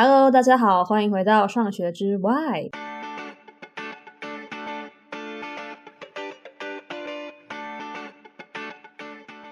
Hello，大家好，欢迎回到上学之 Why。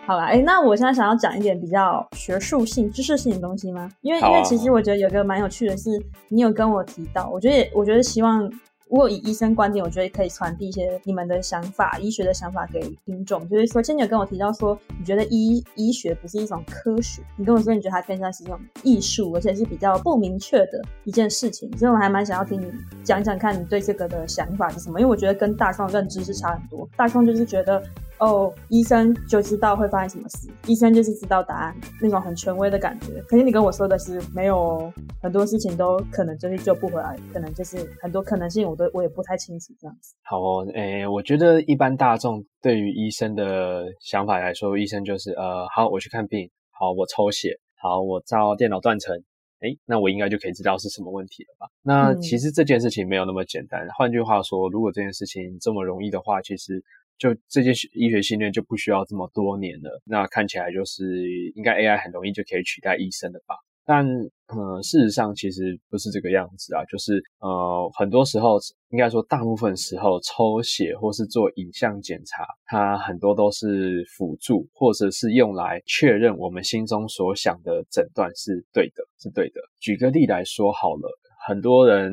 好啦，哎，那我现在想要讲一点比较学术性、知识性的东西吗？因为，因为其实我觉得有个蛮有趣的是，你有跟我提到，我觉得，我觉得希望。如果以医生观点，我觉得可以传递一些你们的想法、医学的想法给听众。就是说，今天你有跟我提到说，你觉得医医学不是一种科学，你跟我说你觉得它更像是一种艺术，而且是比较不明确的一件事情。所以我还蛮想要听你讲讲看，你对这个的想法是什么？因为我觉得跟大众认知是差很多。大众就是觉得。哦，医生就知道会发生什么事，医生就是知道答案，那种很权威的感觉。可是你跟我说的是没有哦，很多事情都可能就是救不回来，可能就是很多可能性，我都我也不太清楚这样子。好哦，诶，我觉得一般大众对于医生的想法来说，医生就是呃，好，我去看病，好，我抽血，好，我照电脑断层，哎，那我应该就可以知道是什么问题了吧？那其实这件事情没有那么简单。嗯。换句话说，如果这件事情这么容易的话，其实。就这件医学训练就不需要这么多年了，那看起来就是应该 AI 很容易就可以取代医生了吧？但呃，事实上其实不是这个样子啊，就是呃，很多时候应该说大部分时候抽血或是做影像检查，它很多都是辅助或者是用来确认我们心中所想的诊断是对的，是对的。举个例来说好了，很多人。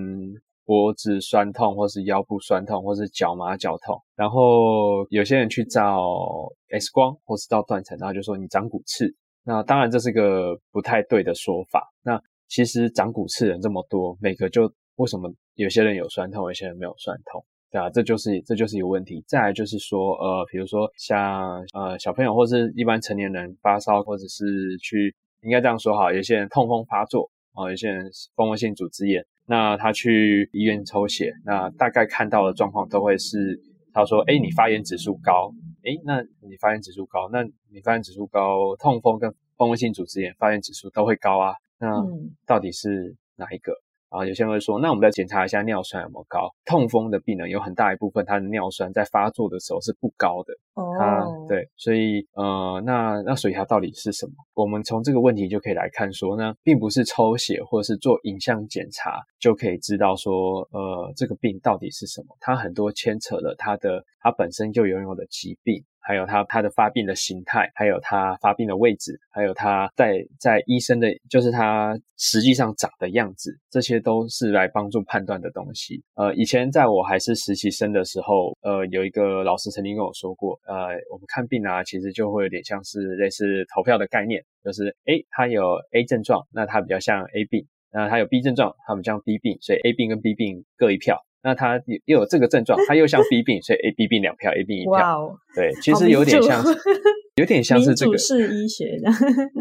脖子酸痛，或是腰部酸痛，或是脚麻脚痛，然后有些人去照 X 光，或是照断层，然后就说你长骨刺。那当然这是个不太对的说法。那其实长骨刺人这么多，每个就为什么有些人有酸痛，有些人没有酸痛？对啊，这就是这就是一个问题。再来就是说，呃，比如说像呃小朋友或是一般成年人发烧，或者是去应该这样说哈，有些人痛风发作啊，有些人蜂窝性组织炎。那他去医院抽血，那大概看到的状况都会是，他说：“哎，你发炎指数高，哎，那你发炎指数高，那你发炎指数高，痛风跟风窝性组织炎发炎指数都会高啊，那到底是哪一个？”啊，有些人会说，那我们再检查一下尿酸有没有高。痛风的病人有很大一部分，他的尿酸在发作的时候是不高的。哦，他对，所以呃，那那所以它到底是什么？我们从这个问题就可以来看说呢，并不是抽血或者是做影像检查就可以知道说，呃，这个病到底是什么。它很多牵扯了它的，它本身就拥有的疾病。还有他他的发病的形态，还有他发病的位置，还有他在在医生的，就是他实际上长的样子，这些都是来帮助判断的东西。呃，以前在我还是实习生的时候，呃，有一个老师曾经跟我说过，呃，我们看病啊，其实就会有点像是类似投票的概念，就是诶，他有 A 症状，那他比较像 A 病，那他有 B 症状，他比较像 B 病，所以 A 病跟 B 病各一票。那他又有这个症状，他又像 B 病，所以 A B 病两票，A B 一票。哇哦，对，其实有点像，有点像是这个。民主式医学的。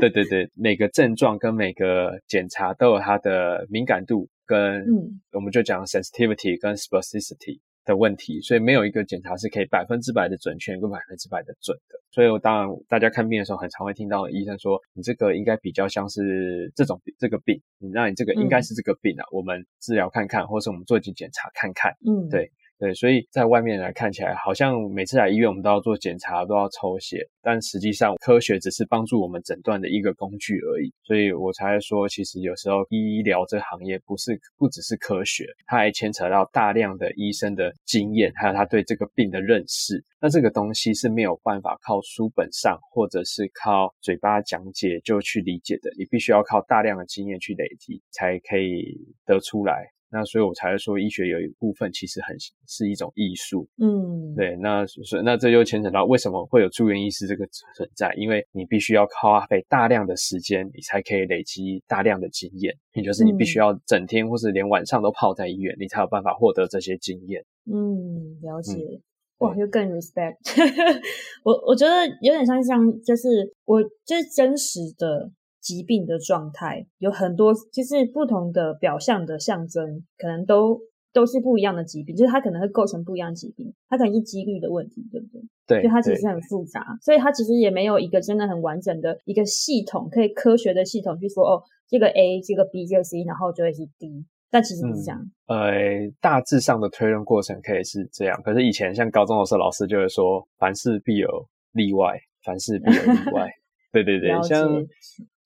对对对，每个症状跟每个检查都有它的敏感度跟，嗯，我们就讲 sensitivity 跟 specificity。的问题，所以没有一个检查是可以百分之百的准确跟百分之百的准的。所以我当然大家看病的时候，很常会听到医生说：“你这个应该比较像是这种这个病，你那你这个应该是这个病啊，嗯、我们治疗看看，或是我们做一检检查看看。”嗯，对。对，所以在外面来看起来，好像每次来医院我们都要做检查，都要抽血，但实际上科学只是帮助我们诊断的一个工具而已。所以我才说，其实有时候医疗这行业不是不只是科学，它还牵扯到大量的医生的经验，还有他对这个病的认识。那这个东西是没有办法靠书本上或者是靠嘴巴讲解就去理解的，你必须要靠大量的经验去累积，才可以得出来。那所以，我才会说，医学有一部分其实很是一种艺术。嗯，对。那所以，那这就牵扯到为什么会有住院医师这个存在？因为你必须要花费大量的时间，你才可以累积大量的经验。也就是你必须要整天或是连晚上都泡在医院，你才有办法获得这些经验。嗯，了解。嗯、哇，就更 respect。我我觉得有点像像，就是我就是真实的。疾病的状态有很多，就是不同的表象的象征，可能都都是不一样的疾病，就是它可能会构成不一样的疾病，它可能是几率的问题，对不对？对，就它其实很复杂，所以它其实也没有一个真的很完整的一个系统，可以科学的系统去说，哦，这个 A，这个 B，这个 C，然后就会是 D，但其实不是这样。嗯、呃，大致上的推论过程可以是这样，可是以前像高中的时候，老师就会说，凡事必有例外，凡事必有例外。对对对，像。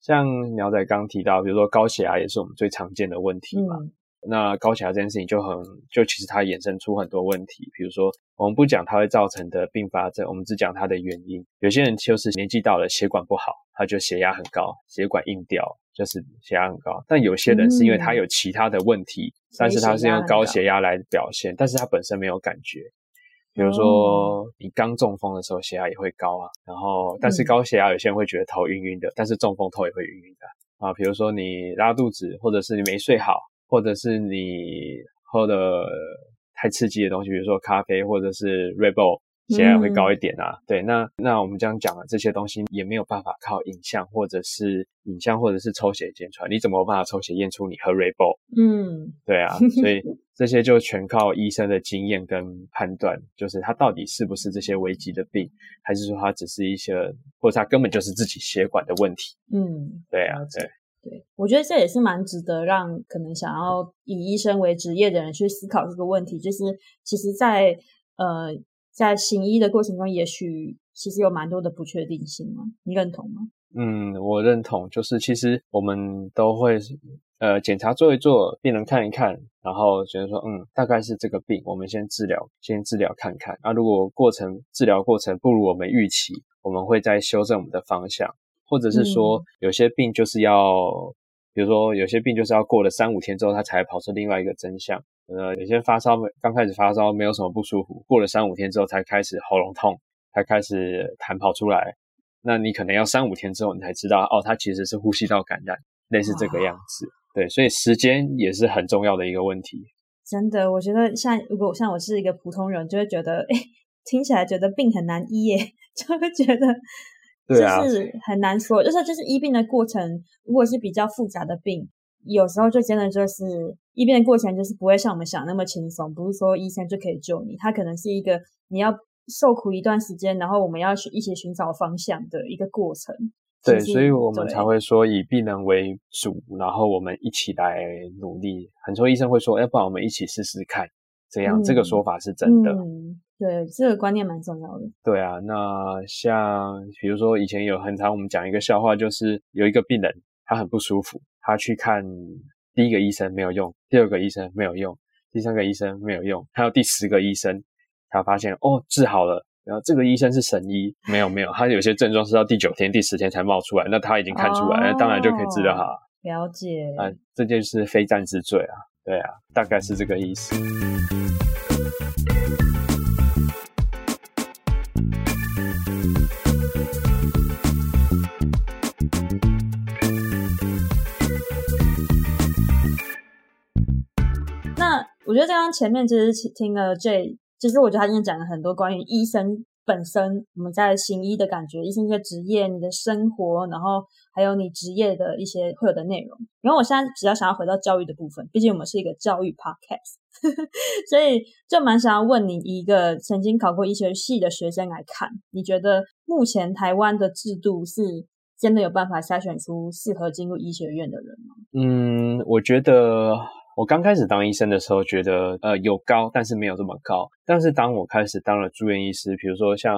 像苗仔刚提到，比如说高血压也是我们最常见的问题嘛。嗯那高血压这件事情就很，就其实它衍生出很多问题，比如说我们不讲它会造成的并发症，我们只讲它的原因。有些人就是年纪到了，血管不好，他就血压很高，血管硬掉，就是血压很高。但有些人是因为他有其他的问题，嗯、但是他是用高血压来表现，但是他本身没有感觉。比如说你刚中风的时候血压也会高啊，然后但是高血压有些人会觉得头晕晕的，但是中风头也会晕晕的啊。比如说你拉肚子，或者是你没睡好。或者是你喝的太刺激的东西，比如说咖啡或者是 Red Bull，血压会高一点啊。嗯、对，那那我们这样讲的这些东西也没有办法靠影像或者是影像或者是抽血检出来。你怎么有办法抽血验出你喝 Red Bull？嗯，对啊，所以这些就全靠医生的经验跟判断，就是他到底是不是这些危急的病，还是说他只是一些，或者他根本就是自己血管的问题。嗯，对啊，对。对，我觉得这也是蛮值得让可能想要以医生为职业的人去思考这个问题。就是其实在，在呃，在行医的过程中，也许其实有蛮多的不确定性嘛。你认同吗？嗯，我认同。就是其实我们都会呃检查做一做，病人看一看，然后觉得说，嗯，大概是这个病，我们先治疗，先治疗看看。那、啊、如果过程治疗过程不如我们预期，我们会再修正我们的方向。或者是说，有些病就是要，嗯、比如说有些病就是要过了三五天之后，它才跑出另外一个真相。呃，有些发烧刚开始发烧没有什么不舒服，过了三五天之后才开始喉咙痛，才开始痰跑出来。那你可能要三五天之后你才知道，哦，它其实是呼吸道感染，类似这个样子。对，所以时间也是很重要的一个问题。真的，我觉得像如果像我是一个普通人，就会觉得，哎，听起来觉得病很难医耶，就会觉得。对啊，就是很难说，就是就是医病的过程，如果是比较复杂的病，有时候就真的就是医变的过程，就是不会像我们想那么轻松，不是说医生就可以救你，他可能是一个你要受苦一段时间，然后我们要去一起寻找方向的一个过程。对，所以我们才会说以病人为主，然后我们一起来努力。很多医生会说，要不然我们一起试试看，这样、嗯、这个说法是真的。嗯对，这个观念蛮重要的。对啊，那像比如说以前有很常我们讲一个笑话，就是有一个病人他很不舒服，他去看第一个医生没有用，第二个医生没有用，第三个医生没有用，还有第十个医生，他发现哦治好了，然后这个医生是神医，没有没有，他有些症状是到第九天、第十天才冒出来，那他已经看出来，哦、当然就可以治疗好。了解啊，这就是非战之罪啊，对啊，大概是这个意思。刚前面其实听了 J，其实我觉得他今天讲了很多关于医生本身，我们在行医的感觉，医生这个职业，你的生活，然后还有你职业的一些会有的内容。然后我现在比较想要回到教育的部分，毕竟我们是一个教育 podcast，所以就蛮想要问你一个曾经考过医学系的学生来看，你觉得目前台湾的制度是真的有办法筛选出适合进入医学院的人吗？嗯，我觉得。我刚开始当医生的时候，觉得呃有高，但是没有这么高。但是当我开始当了住院医师，比如说像。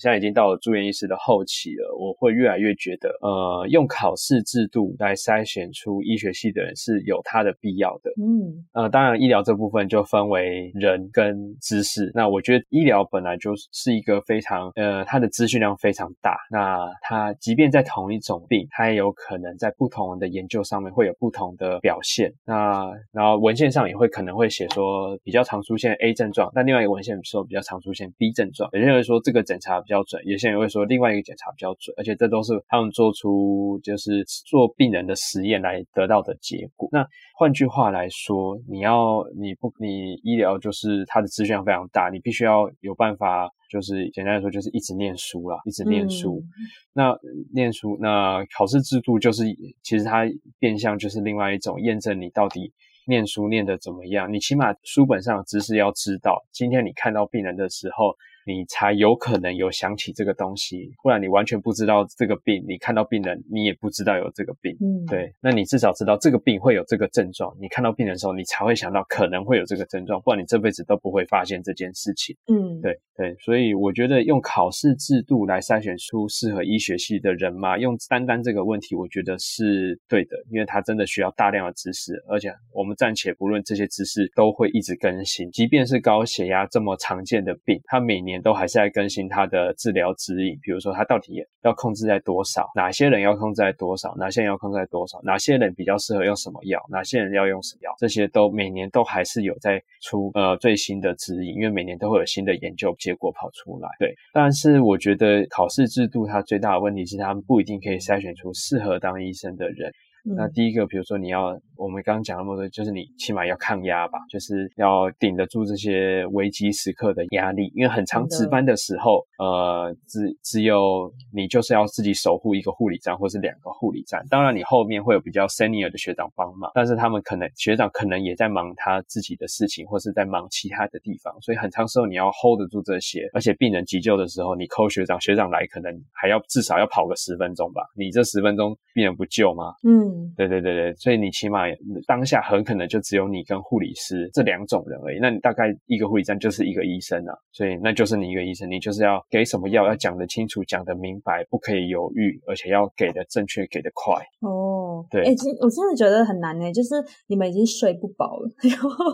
现在已经到了住院医师的后期了，我会越来越觉得，呃，用考试制度来筛选出医学系的人是有它的必要的。嗯，呃，当然医疗这部分就分为人跟知识。那我觉得医疗本来就是一个非常，呃，它的资讯量非常大。那它即便在同一种病，它也有可能在不同的研究上面会有不同的表现。那然后文献上也会可能会写说比较常出现 A 症状，但另外一个文献说比较常出现 B 症状。有些人说这个检查。比较准，有些人会说另外一个检查比较准，而且这都是他们做出就是做病人的实验来得到的结果。那换句话来说，你要你不你医疗就是它的资讯量非常大，你必须要有办法，就是简单来说就是一直念书啦，一直念书。嗯、那念书，那考试制度就是其实它变相就是另外一种验证你到底念书念的怎么样。你起码书本上的知识要知道，今天你看到病人的时候。你才有可能有想起这个东西，不然你完全不知道这个病。你看到病人，你也不知道有这个病。嗯，对。那你至少知道这个病会有这个症状。你看到病人的时候，你才会想到可能会有这个症状，不然你这辈子都不会发现这件事情。嗯，对对，所以我觉得用考试制度来筛选出适合医学系的人嘛，用单单这个问题，我觉得是对的，因为它真的需要大量的知识，而且我们暂且不论这些知识都会一直更新，即便是高血压这么常见的病，它每年年都还是在更新它的治疗指引，比如说它到底要控制在多少，哪些人要控制在多少，哪些人要控制在多少，哪些人比较适合用什么药，哪些人要用什么药，这些都每年都还是有在出呃最新的指引，因为每年都会有新的研究结果跑出来。对，但是我觉得考试制度它最大的问题是，他们不一定可以筛选出适合当医生的人。那第一个，比如说你要，我们刚刚讲那么多，就是你起码要抗压吧，就是要顶得住这些危机时刻的压力。因为很长值班的时候，呃，只只有你就是要自己守护一个护理站，或是两个护理站。当然，你后面会有比较 senior 的学长帮忙，但是他们可能学长可能也在忙他自己的事情，或是在忙其他的地方，所以很长时候你要 hold 得住这些。而且病人急救的时候，你 call 学长，学长来可能还要至少要跑个十分钟吧？你这十分钟病人不救吗？嗯。嗯，对对对对，所以你起码当下很可能就只有你跟护理师这两种人而已。那你大概一个护理站就是一个医生啊，所以那就是你一个医生，你就是要给什么药，要讲得清楚，讲得明白，不可以犹豫，而且要给的正确，给的快。哦，对，哎，真我真的觉得很难呢，就是你们已经睡不饱了，然后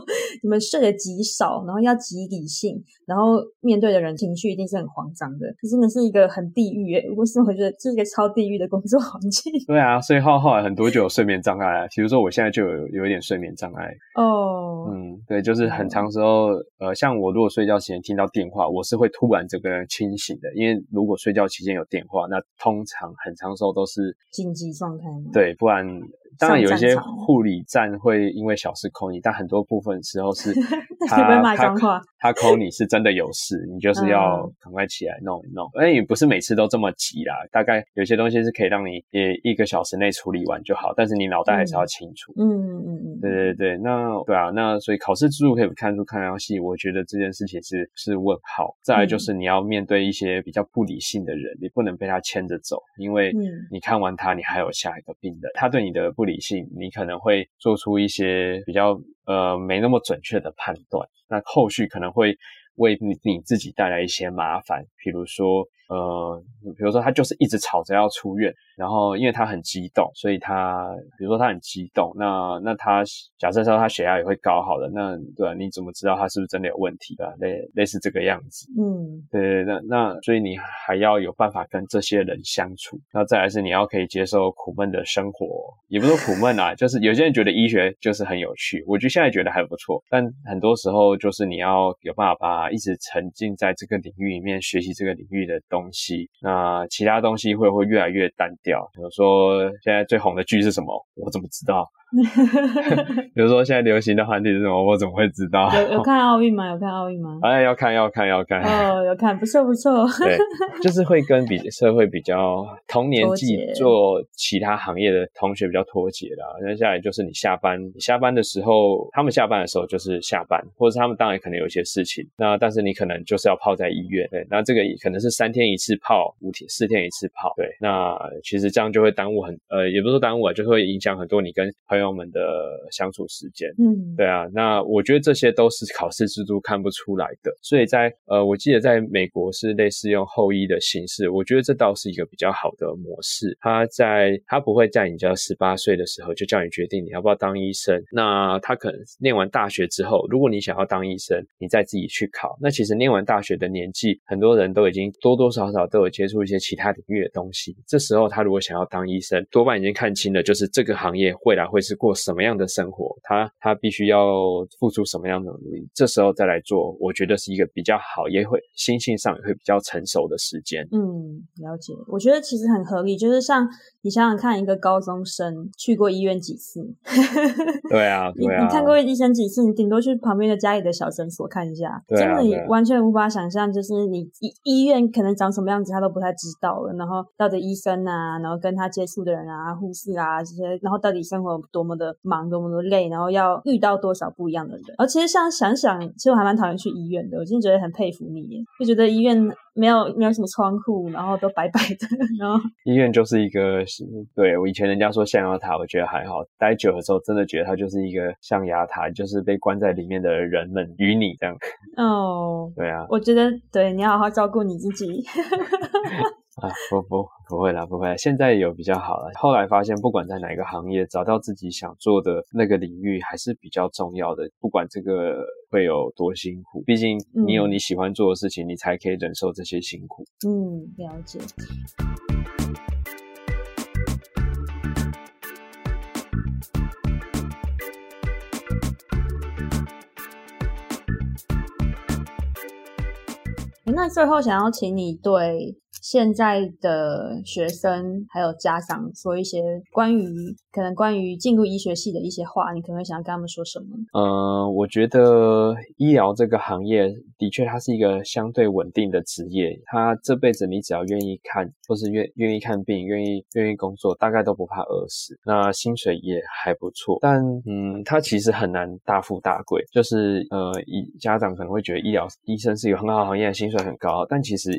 你们睡得极少，然后要极理性，然后面对的人情绪一定是很慌张的，这真的是一个很地狱哎，为什么我觉得这是一个超地狱的工作环境？对啊，所以浩浩很多就有睡眠障碍啊，比如说我现在就有有一点睡眠障碍。哦，嗯，对，就是很长时候，呃，像我如果睡觉期间听到电话，我是会突然整个人清醒的，因为如果睡觉期间有电话，那通常很长时候都是紧急状态，对，不然。当然有一些护理站会因为小事 call 你，但很多部分时候是 他他 他 call 你是真的有事，你就是要赶快起来弄一弄。哎，也不是每次都这么急啦，大概有些东西是可以让你也一个小时内处理完就好，但是你脑袋还是要清楚。嗯嗯嗯嗯，对对对，那对啊，那所以考试制度可以看出抗压性，我觉得这件事情是是问号。再来就是你要面对一些比较不理性的人，你不能被他牵着走，因为你看完他，你还有下一个病人，他对你的不理性，你可能会做出一些比较呃没那么准确的判断，那后续可能会为你你自己带来一些麻烦，比如说。呃，比如说他就是一直吵着要出院，然后因为他很激动，所以他比如说他很激动，那那他假设说他血压也会高好了，那对啊，你怎么知道他是不是真的有问题的？类类似这个样子，嗯，对对，那那所以你还要有办法跟这些人相处，那再来是你要可以接受苦闷的生活，也不是说苦闷啊，就是有些人觉得医学就是很有趣，我觉得现在觉得还不错，但很多时候就是你要有办法把一直沉浸在这个领域里面学习这个领域的东西，那其他东西会会越来越单调？比如说现在最红的剧是什么？我怎么知道？比如说现在流行的话题是什么？我怎么会知道？有有看奥运吗？有看奥运吗？哎，要看要看要看哦，有看，不错不错。对，就是会跟比社会比较同年纪做其他行业的同学比较脱节啦。接下来就是你下班，你下班的时候，他们下班的时候就是下班，或者是他们当然可能有一些事情。那但是你可能就是要泡在医院，对，那这个可能是三天一次泡，五天四天一次泡，对。那其实这样就会耽误很呃，也不是说耽误啊，就会影响很多你跟。朋友们的相处时间，嗯，对啊，那我觉得这些都是考试制度看不出来的，所以在呃，我记得在美国是类似用后医的形式，我觉得这倒是一个比较好的模式。他在他不会在你叫十八岁的时候就叫你决定你要不要当医生，那他可能念完大学之后，如果你想要当医生，你再自己去考。那其实念完大学的年纪，很多人都已经多多少少都有接触一些其他领域的东西。这时候他如果想要当医生，多半已经看清了，就是这个行业未来会。是过什么样的生活，他他必须要付出什么样的努力，这时候再来做，我觉得是一个比较好，也会心性上也会比较成熟的时间。嗯，了解。我觉得其实很合理，就是像你想想看，一个高中生去过医院几次？对啊，对啊。你你看过医生几次？你顶多去旁边的家里的小诊所看一下，对啊，真的你完全无法想象，就是你医医院可能长什么样子，他都不太知道了。然后到底医生啊，然后跟他接触的人啊，护士啊这些，然后到底生活。多么的忙，多么的累，然后要遇到多少不一样的人。而其实像想想，其实我还蛮讨厌去医院的。我真的觉得很佩服你，就觉得医院没有没有什么窗户，然后都白白的。然后 医院就是一个，对，我以前人家说象牙塔，我觉得还好。待久了之后，真的觉得它就是一个象牙塔，就是被关在里面的人们与你这样。哦，对啊，我觉得对，你要好好照顾你自己。啊，不不不会啦，不会啦，现在有比较好了。后来发现，不管在哪个行业，找到自己想做的那个领域还是比较重要的。不管这个会有多辛苦，毕竟你有你喜欢做的事情，嗯、你才可以忍受这些辛苦。嗯，了解。那最后想要请你对。现在的学生还有家长说一些关于可能关于进入医学系的一些话，你可能会想要跟他们说什么？呃，我觉得医疗这个行业的确它是一个相对稳定的职业，它这辈子你只要愿意看，或是愿愿意看病，愿意愿意工作，大概都不怕饿死。那薪水也还不错，但嗯，它其实很难大富大贵。就是呃，医家长可能会觉得医疗医生是一个很好行业，薪水很高，但其实，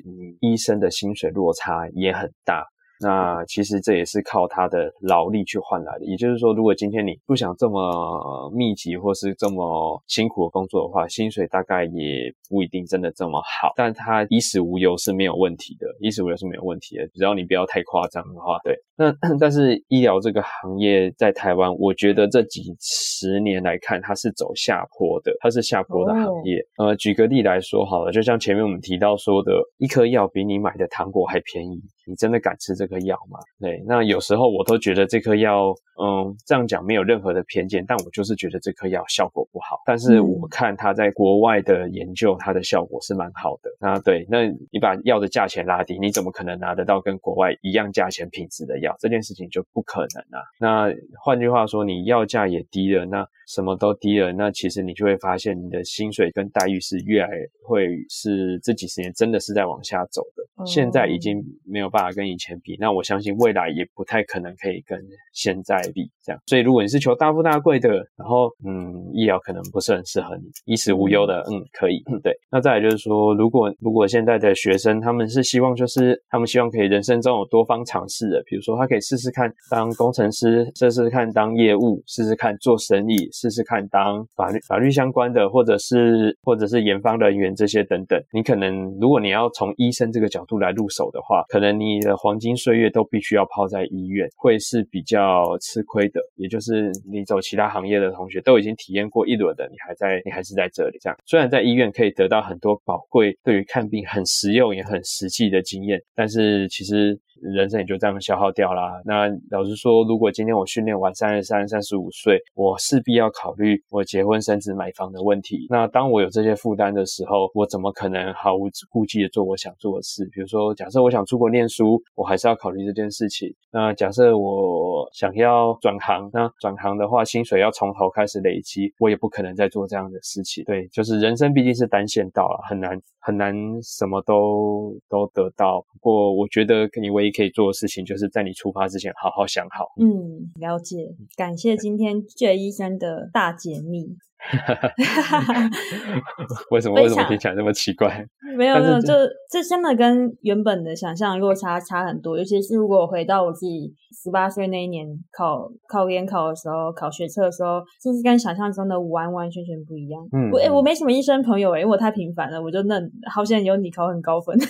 医生的薪薪水落差也很大。那其实这也是靠他的劳力去换来的。也就是说，如果今天你不想这么密集或是这么辛苦的工作的话，薪水大概也不一定真的这么好。但他衣食无忧是没有问题的，衣食无忧是没有问题的，只要你不要太夸张的话。对，那 但是医疗这个行业在台湾，我觉得这几十年来看，它是走下坡的，它是下坡的行业。呃，举个例来说好了，就像前面我们提到说的，一颗药比你买的糖果还便宜。你真的敢吃这颗药吗？对，那有时候我都觉得这颗药，嗯，这样讲没有任何的偏见，但我就是觉得这颗药效果不好。但是我看他在国外的研究，它的效果是蛮好的。那对，那你把药的价钱拉低，你怎么可能拿得到跟国外一样价钱品质的药？这件事情就不可能啊。那换句话说，你药价也低了，那什么都低了，那其实你就会发现你的薪水跟待遇是越来会是这几十年真的是在往下走的。现在已经没有办法跟以前比，那我相信未来也不太可能可以跟现在比这样。所以如果你是求大富大贵的，然后嗯，医疗可能不是很适合你，衣食无忧的，嗯，可以，对。那再来就是说，如果如果现在的学生他们是希望就是他们希望可以人生中有多方尝试的，比如说他可以试试看当工程师，试试看当业务，试试看做生意，试试看当法律法律相关的，或者是或者是研发人员这些等等。你可能如果你要从医生这个角度来入手的话，可能你的黄金岁月都必须要泡在医院，会是比较吃亏的。也就是你走其他行业的同学都已经体验过一轮的，你还在，你还是在这里这样。虽然在医院可以得到很多宝贵，对于看病很实用也很实际的经验，但是其实。人生也就这样消耗掉啦。那老实说，如果今天我训练完三十三、三十五岁，我势必要考虑我结婚、生子、买房的问题。那当我有这些负担的时候，我怎么可能毫无顾忌的做我想做的事？比如说，假设我想出国念书，我还是要考虑这件事情。那假设我想要转行，那转行的话，薪水要从头开始累积，我也不可能再做这样的事情。对，就是人生毕竟是单线道了，很难很难什么都都得到。不过我觉得你唯一可以做的事情，就是在你出发之前好好想好。嗯，了解。感谢今天 J 医生的大解密。为什么为什么听起来那么奇怪？没有没有，就这真的跟原本的想象落差差很多。尤其是如果我回到我自己十八岁那一年考考研考的时候，考学测的时候，就是跟想象中的完完全全不一样。嗯，我哎我没什么医生朋友哎因为我太平凡了，我就那好像有你考很高分。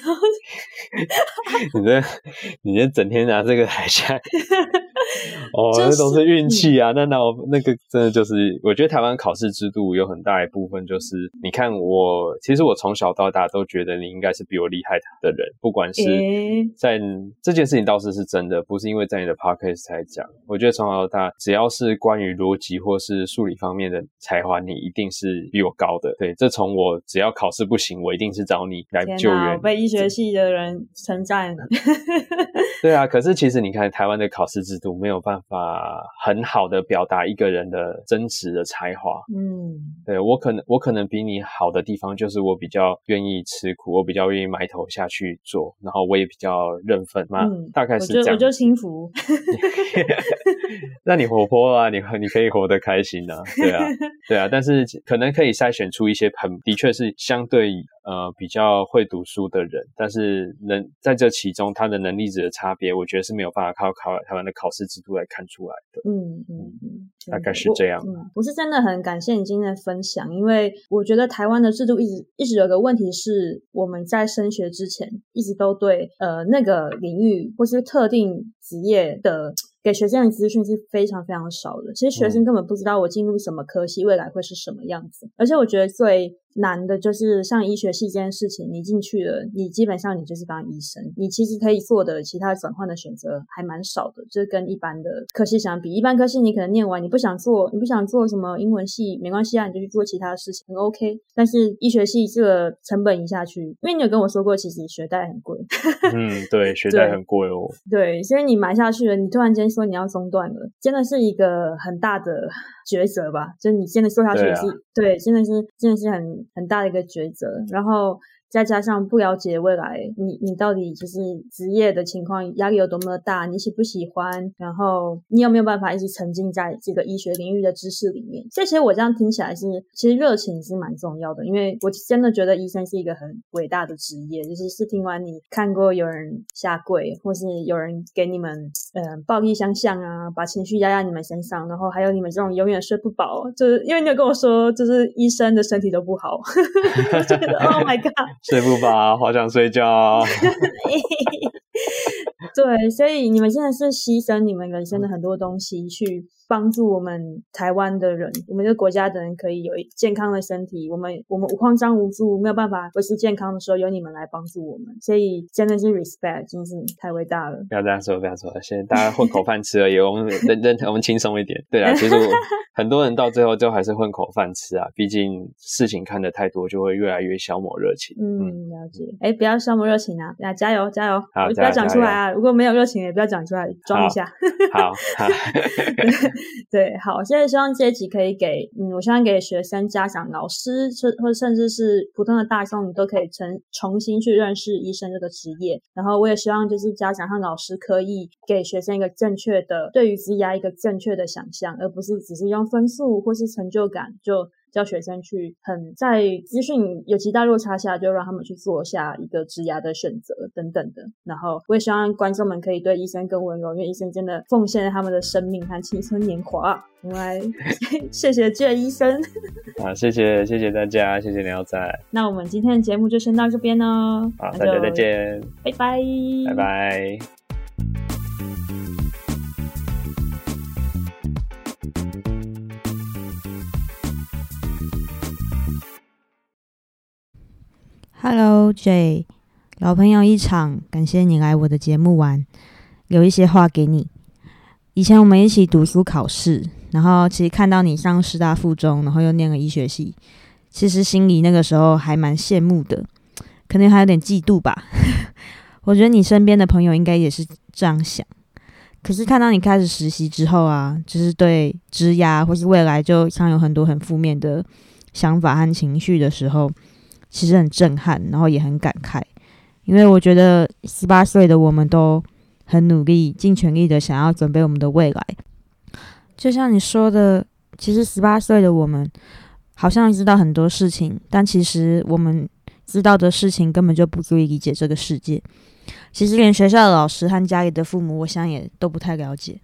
你这你这整天拿这个台下。哦，那都是运气啊！那那我那个真的就是，我觉得台湾考试制度有很大一部分就是，你看我，其实我从小到大都觉得你应该是比我厉害的人，不管是在这件事情倒是是真的，不是因为在你的 podcast 才讲。我觉得从小到大，只要是关于逻辑或是数理方面的才华，你一定是比我高的。对，这从我只要考试不行，我一定是找你来救援。我被医学系的人称赞。对啊，可是其实你看台湾的考试制度。没有办法很好的表达一个人的真实的才华。嗯，对，我可能我可能比你好的地方就是我比较愿意吃苦，我比较愿意埋头下去做，然后我也比较认份嘛。嗯，大概是这样。我就，我就轻浮。那你活泼啊，你你可以活得开心啊，对啊，对啊。但是可能可以筛选出一些很的确是相对呃比较会读书的人，但是能在这其中他的能力值的差别，我觉得是没有办法靠考台湾的考试制度来看出来的。嗯嗯嗯，大概是这样。我，嗯，我是真的很感谢你今天的分享，因为我觉得台湾的制度一直一直有个问题是，我们在升学之前一直都对呃那个领域或是特定职业的。给学生的资讯是非常非常少的，其实学生根本不知道我进入什么科系，未来会是什么样子。而且我觉得最难的就是像医学系这件事情，你进去了，你基本上你就是当医生，你其实可以做的其他转换的选择还蛮少的，就是跟一般的科系相比，一般科系你可能念完你不想做，你不想做什么英文系，没关系啊，你就去做其他的事情，很 OK。但是医学系这个成本一下去，因为你有跟我说过，其实学贷很贵。嗯，对，学贷很贵哦。对。对，所以你埋下去了，你突然间说你要中断了，真的是一个很大的抉择吧？就你现在说下去也是对，真的是真的是很很大的一个抉择，然后。再加上不了解未来，你你到底就是职业的情况压力有多么大，你喜不喜欢，然后你有没有办法一直沉浸在这个医学领域的知识里面？这些我这样听起来是，其实热情是蛮重要的，因为我真的觉得医生是一个很伟大的职业。就是是听完你看过有人下跪，或是有人给你们呃暴力相向啊，把情绪压在你们身上，然后还有你们这种永远睡不饱，就是因为你有跟我说，就是医生的身体都不好，就觉得 Oh my God。睡不饱，好想睡觉。对，所以你们现在是牺牲你们人生的很多东西去。帮助我们台湾的人，我们这个国家的人可以有健康的身体。我们我们无慌张无助，没有办法维持健康的时候，有你们来帮助我们，所以真的是 respect，真是太伟大了。不要这样说，不要说，现在大家混口饭吃而已，我们认认我们轻松一点。对啊，其实我很多人到最后就还是混口饭吃啊，毕竟事情看得太多，就会越来越消磨热情。嗯，了解。哎，不要消磨热情啊！大家加油加油！好，不要讲出来啊！如果没有热情，也不要讲出来，装一下。好，好。对，好，现在希望这一集可以给，嗯，我希望给学生、家长、老师，甚或甚至是普通的大众，你都可以重重新去认识医生这个职业。然后我也希望就是家长和老师可以给学生一个正确的对于职涯一个正确的想象，而不是只是用分数或是成就感就。教学生去很在资讯有极大落差下，就让他们去做下一个职涯的选择等等的。然后我也希望观众们可以对医生更温柔，因为医生真的奉献了他们的生命和青春年华。我们来 谢谢 Jay 医生。好，谢谢谢谢大家，谢谢你要在。那我们今天的节目就先到这边哦。好，大家再见，拜拜，拜拜。Hello Jay，老朋友一场，感谢你来我的节目玩，留一些话给你。以前我们一起读书考试，然后其实看到你上师大附中，然后又念了医学系，其实心里那个时候还蛮羡慕的，可能还有点嫉妒吧。我觉得你身边的朋友应该也是这样想。可是看到你开始实习之后啊，就是对职涯或是未来就像有很多很负面的想法和情绪的时候。其实很震撼，然后也很感慨，因为我觉得十八岁的我们都很努力，尽全力的想要准备我们的未来。就像你说的，其实十八岁的我们好像知道很多事情，但其实我们知道的事情根本就不足以理解这个世界。其实连学校的老师和家里的父母，我想也都不太了解。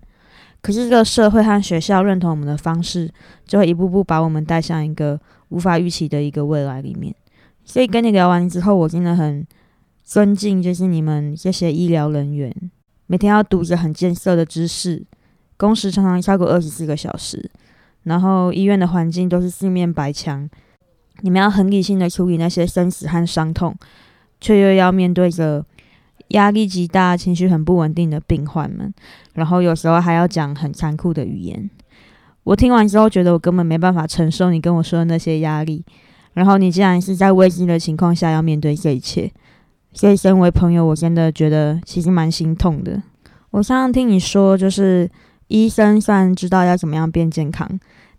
可是这个社会和学校认同我们的方式，就会一步步把我们带向一个无法预期的一个未来里面。所以跟你聊完之后，我真的很尊敬，就是你们这些医疗人员，每天要读着很艰涩的知识，工时常常超过二十四个小时，然后医院的环境都是四面白墙，你们要很理性的处理那些生死和伤痛，却又要面对着压力极大、情绪很不稳定的病患们，然后有时候还要讲很残酷的语言。我听完之后，觉得我根本没办法承受你跟我说的那些压力。然后你竟然是在危机的情况下要面对这一切，所以身为朋友，我真的觉得其实蛮心痛的。我常常听你说，就是医生虽然知道要怎么样变健康，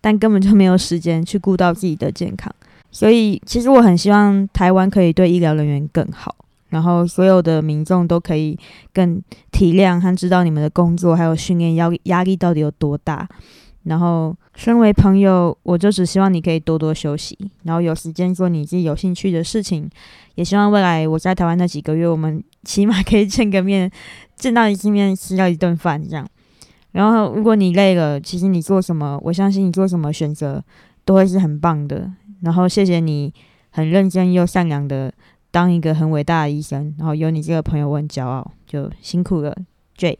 但根本就没有时间去顾到自己的健康。所以其实我很希望台湾可以对医疗人员更好，然后所有的民众都可以更体谅和知道你们的工作还有训练压压力到底有多大。然后，身为朋友，我就只希望你可以多多休息，然后有时间做你自己有兴趣的事情。也希望未来我在台湾那几个月，我们 起码可以见个面，见到一次面，吃到一顿饭这样。然后，如果你累了，其实你做什么，我相信你做什么选择都会是很棒的。然后，谢谢你很认真又善良的当一个很伟大的医生。然后有你这个朋友，我很骄傲。就辛苦了，J。